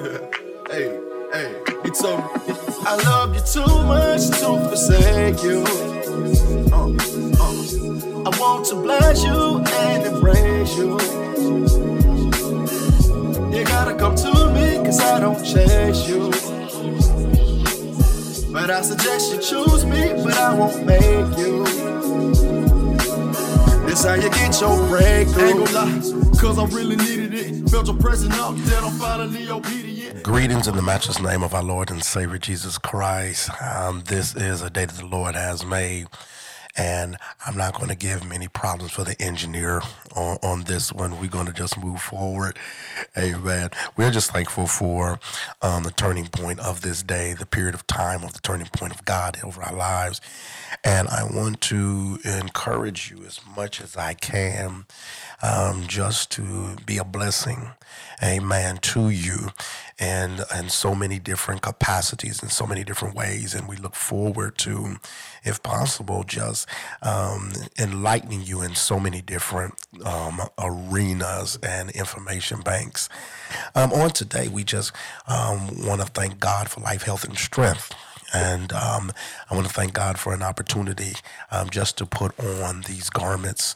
hey, hey, he told me, I love you too much to forsake you. Uh, uh, I want to bless you and embrace you. You gotta come to me, cause I don't chase you. But I suggest you choose me, but I won't make you. This how you get your breakthrough. Ain't gonna lie, cause I really needed it. Felt your presence out there, I'm finally obedient. Greetings in the matchless name of our Lord and Savior Jesus Christ. Um, this is a day that the Lord has made and I'm not going to give many problems for the engineer on, on this one. We're going to just move forward. Amen. We're just thankful for um, the turning point of this day, the period of time of the turning point of God over our lives. And I want to encourage you as much as I can um, just to be a blessing, amen, to you and in so many different capacities in so many different ways. And we look forward to, if possible, just um, enlightening you in so many different um, arenas and information banks. Um, on today, we just um, want to thank God for life, health, and strength. And um, I want to thank God for an opportunity um, just to put on these garments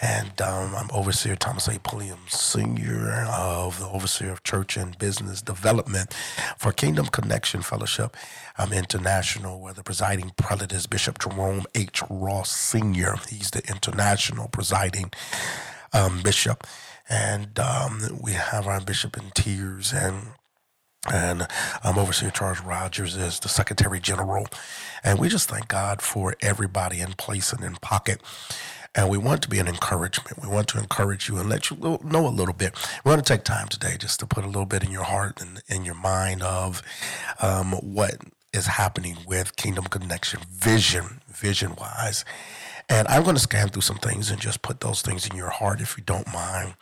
and um, I'm Overseer Thomas A. Pulliam, Senior of the Overseer of Church and Business Development for Kingdom Connection Fellowship um, International, where the presiding prelate is Bishop Jerome H. Ross Sr. He's the international presiding um, bishop. And um, we have our bishop in tears and and um, Overseer Charles Rogers is the Secretary General. And we just thank God for everybody in place and in pocket and we want to be an encouragement. We want to encourage you and let you know a little bit. We want to take time today just to put a little bit in your heart and in your mind of um, what is happening with Kingdom Connection vision, vision wise. And I'm going to scan through some things and just put those things in your heart if you don't mind.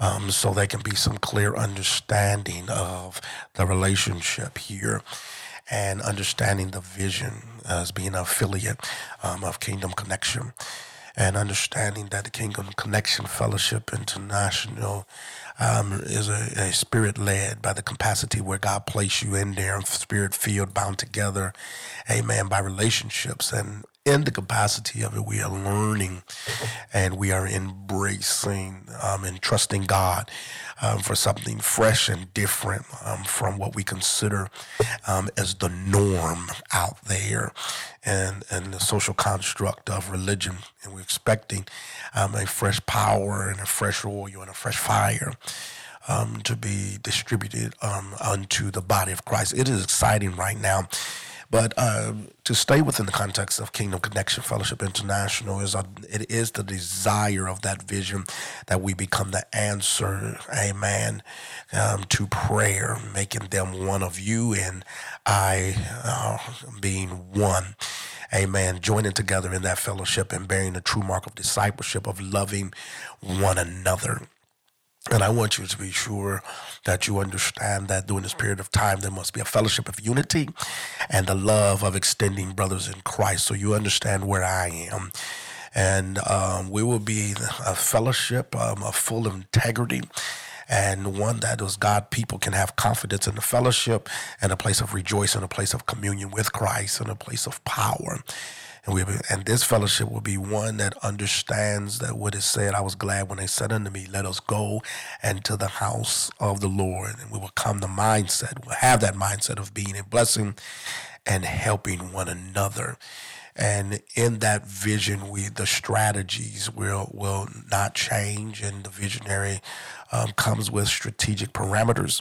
Um, so there can be some clear understanding of the relationship here and understanding the vision as being an affiliate um, of Kingdom Connection and understanding that the Kingdom Connection Fellowship International um, is a, a spirit led by the capacity where God placed you in there, spirit field bound together, amen, by relationships. And in the capacity of it, we are learning and we are embracing um, and trusting God um, for something fresh and different um, from what we consider um, as the norm out there and, and the social construct of religion. And we're expecting um, a fresh power and a fresh oil and a fresh fire. Um, to be distributed unto the body of Christ. It is exciting right now but uh, to stay within the context of Kingdom Connection Fellowship International is a, it is the desire of that vision that we become the answer, amen, um, to prayer, making them one of you and I uh, being one. Amen. Joining together in that fellowship and bearing the true mark of discipleship of loving one another. And I want you to be sure that you understand that during this period of time, there must be a fellowship of unity and the love of extending brothers in Christ. So you understand where I am. And um, we will be a fellowship um, of full integrity and one that those God people can have confidence in the fellowship and a place of rejoicing, a place of communion with Christ, and a place of power. And we and this fellowship will be one that understands that what is said. I was glad when they said unto me, "Let us go into the house of the Lord," and we will come the mindset. We'll have that mindset of being a blessing and helping one another. And in that vision, we the strategies will will not change, and the visionary um, comes with strategic parameters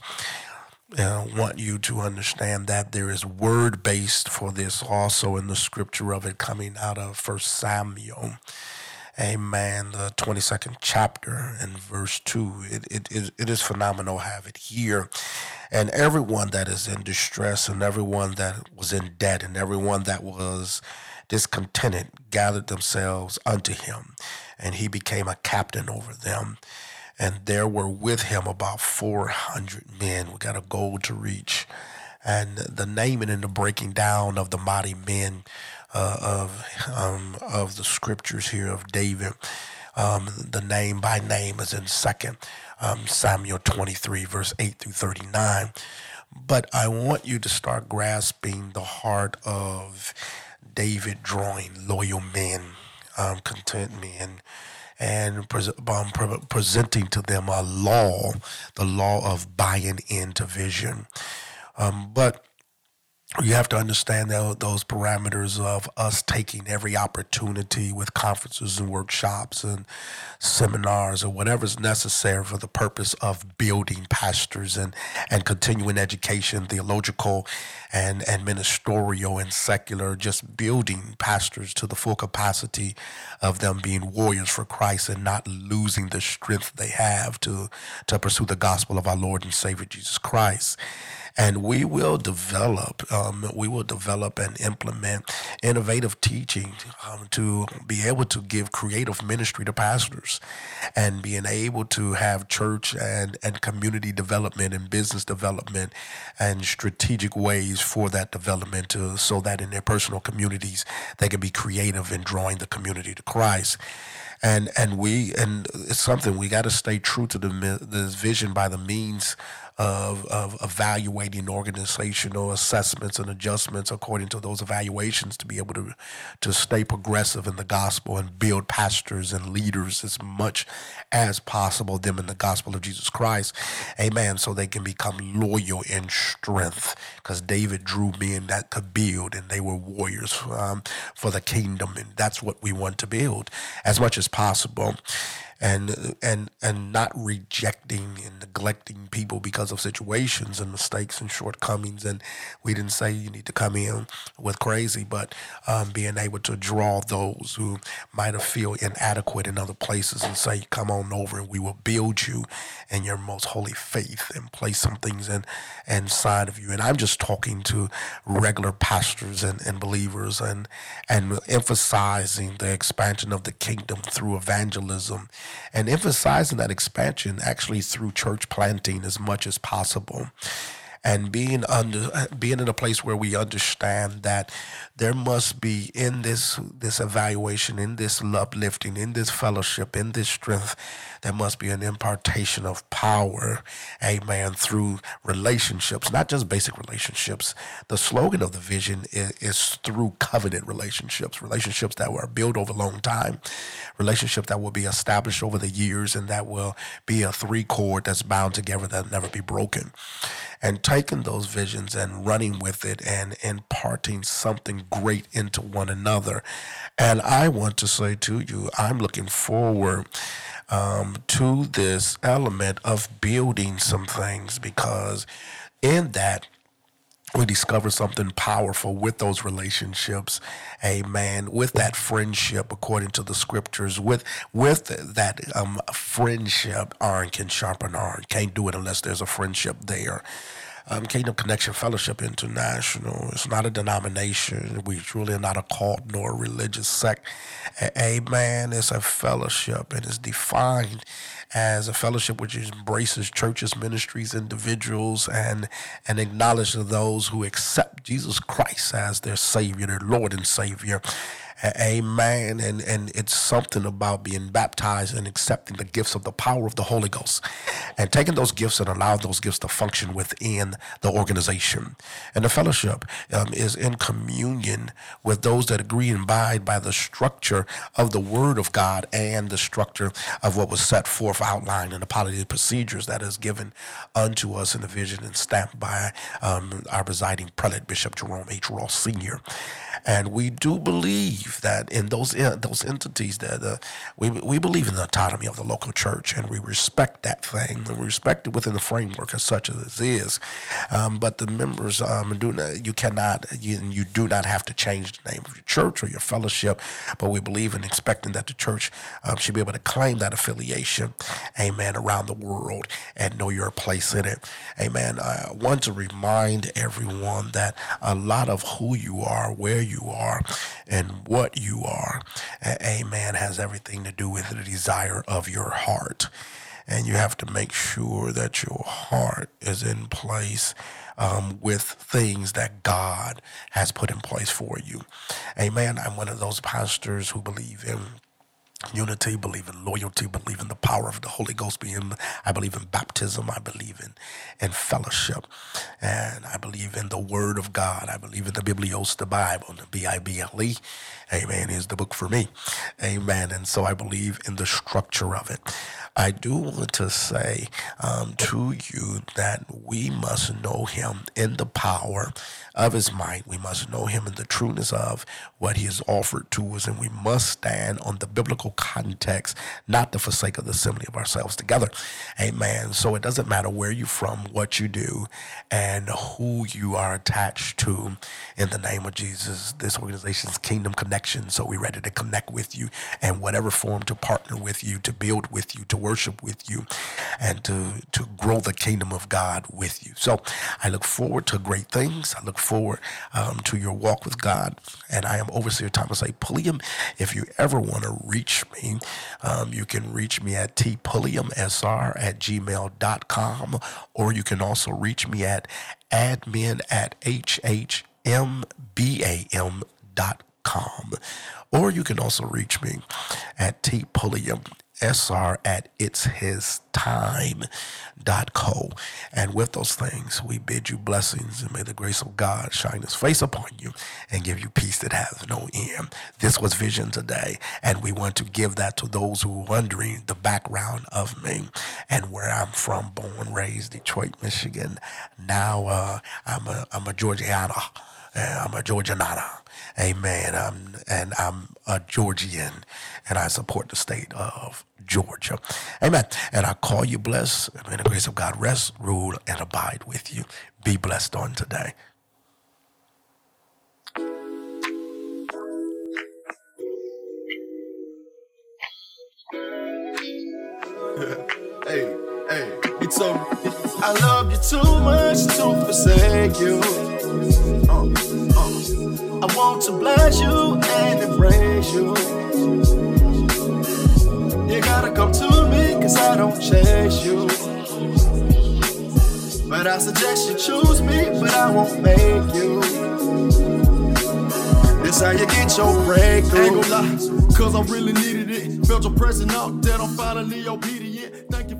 uh, want you to understand that there is word based for this also in the scripture of it coming out of First Samuel. Amen. The 22nd chapter and verse 2. It, it, it, it is phenomenal have it here. And everyone that is in distress and everyone that was in debt and everyone that was discontented gathered themselves unto him. And he became a captain over them and there were with him about 400 men. We got a goal to reach. And the naming and the breaking down of the mighty men uh, of um, of the scriptures here of David Um, the name by name is in Second um, Samuel 23, verse 8 through 39. But I want you to start grasping the heart of David drawing loyal men, um, content men, and pre- um, pre- presenting to them a law, the law of buying into vision. Um, but you have to understand those parameters of us taking every opportunity with conferences and workshops and seminars or whatever is necessary for the purpose of building pastors and, and continuing education, theological and, and ministerial and secular, just building pastors to the full capacity of them being warriors for Christ and not losing the strength they have to, to pursue the gospel of our Lord and Savior Jesus Christ and we will develop um, we will develop and implement innovative teaching um, to be able to give creative ministry to pastors and being able to have church and, and community development and business development and strategic ways for that development to, so that in their personal communities they can be creative in drawing the community to Christ. And and we and it's something we got to stay true to the this vision by the means of, of evaluating organizational assessments and adjustments according to those evaluations to be able to to stay progressive in the gospel and build pastors and leaders as much as possible them in the gospel of Jesus Christ. Amen. So they can become loyal in strength because David drew men that could build and they were warriors um, for the kingdom. And that's what we want to build as much as possible and and and not rejecting and neglecting people because of situations and mistakes and shortcomings. And we didn't say you need to come in with crazy, but um, being able to draw those who might have feel inadequate in other places and say, "Come on over, and we will build you in your most holy faith and place some things in inside of you." And I'm just talking to regular pastors and, and believers and and emphasizing the expansion of the kingdom through evangelism and emphasizing that expansion actually through church planting as much as possible and being under being in a place where we understand that there must be in this this evaluation in this uplifting in this fellowship in this strength there must be an impartation of power, amen, through relationships, not just basic relationships. The slogan of the vision is, is through covenant relationships, relationships that were built over a long time, relationships that will be established over the years, and that will be a three cord that's bound together that'll never be broken. And taking those visions and running with it and imparting something great into one another. And I want to say to you, I'm looking forward um, to this element of building some things because in that we discover something powerful with those relationships amen with that friendship according to the scriptures with with that um, friendship iron can sharpen iron can't do it unless there's a friendship there um, Kingdom Connection Fellowship International. It's not a denomination. We truly are not a cult nor a religious sect. Amen. It's a fellowship and it's defined as a fellowship which embraces churches, ministries, individuals, and and acknowledges those who accept Jesus Christ as their Savior, their Lord and Savior. Amen. And and it's something about being baptized and accepting the gifts of the power of the Holy Ghost and taking those gifts and allowing those gifts to function within the organization. And the fellowship um, is in communion with those that agree and abide by the structure of the Word of God and the structure of what was set forth, outlined in the policy procedures that is given unto us in the vision and stamped by um, our presiding prelate, Bishop Jerome H. Ross Sr. And we do believe that in those uh, those entities that uh, we we believe in the autonomy of the local church, and we respect that thing, and we respect it within the framework as such as it is. Um, but the members um, do not, you cannot you, you do not have to change the name of your church or your fellowship. But we believe in expecting that the church um, should be able to claim that affiliation, amen, around the world and know your place in it, amen. I want to remind everyone that a lot of who you are, where you you are and what you are. Amen has everything to do with the desire of your heart. And you have to make sure that your heart is in place um, with things that God has put in place for you. Amen. I'm one of those pastors who believe in unity, believe in loyalty, believe in the power of the Holy Ghost being I believe in baptism, I believe in in fellowship, and I believe in the word of God. I believe in the Biblios, the Bible, the B-I-B-L-E. Amen is the book for me. Amen. And so I believe in the structure of it. I do want to say um, to you that we must know him in the power of his might. We must know him in the trueness of what he has offered to us, and we must stand on the biblical context, not to forsake of the assembly of ourselves together. Amen. So it doesn't matter where you're from, what you do, and who you are attached to. In the name of Jesus, this organization's Kingdom Connection. So we're ready to connect with you and whatever form to partner with you, to build with you, to worship with you and to, to grow the kingdom of God with you. So I look forward to great things. I look forward um, to your walk with God. And I am Overseer Thomas A. Pulliam. If you ever want to reach me, um, you can reach me at tpulliamsr at gmail.com or you can also reach me at admin at hhmbam.com or you can also reach me at tpulliam SR at it's his time dot co. And with those things, we bid you blessings and may the grace of God shine his face upon you and give you peace that has no end. This was Vision today, and we want to give that to those who are wondering the background of me and where I'm from, born, raised, Detroit, Michigan. Now uh, I'm a I'm a Georgiana. I'm a Georgianana. Amen. I'm, and I'm a Georgian, and I support the state of Georgia. Amen. And I call you blessed. May the grace of God rest, rule, and abide with you. Be blessed on today. hey, hey, he told me, I love you too much to forsake you. Uh, I want to bless you and embrace you. You gotta come to me, cause I don't chase you. But I suggest you choose me, but I won't make you. This how you get your breakthrough. Lie, cause I really needed it. Felt your presence out that I'm finally obedient. Thank you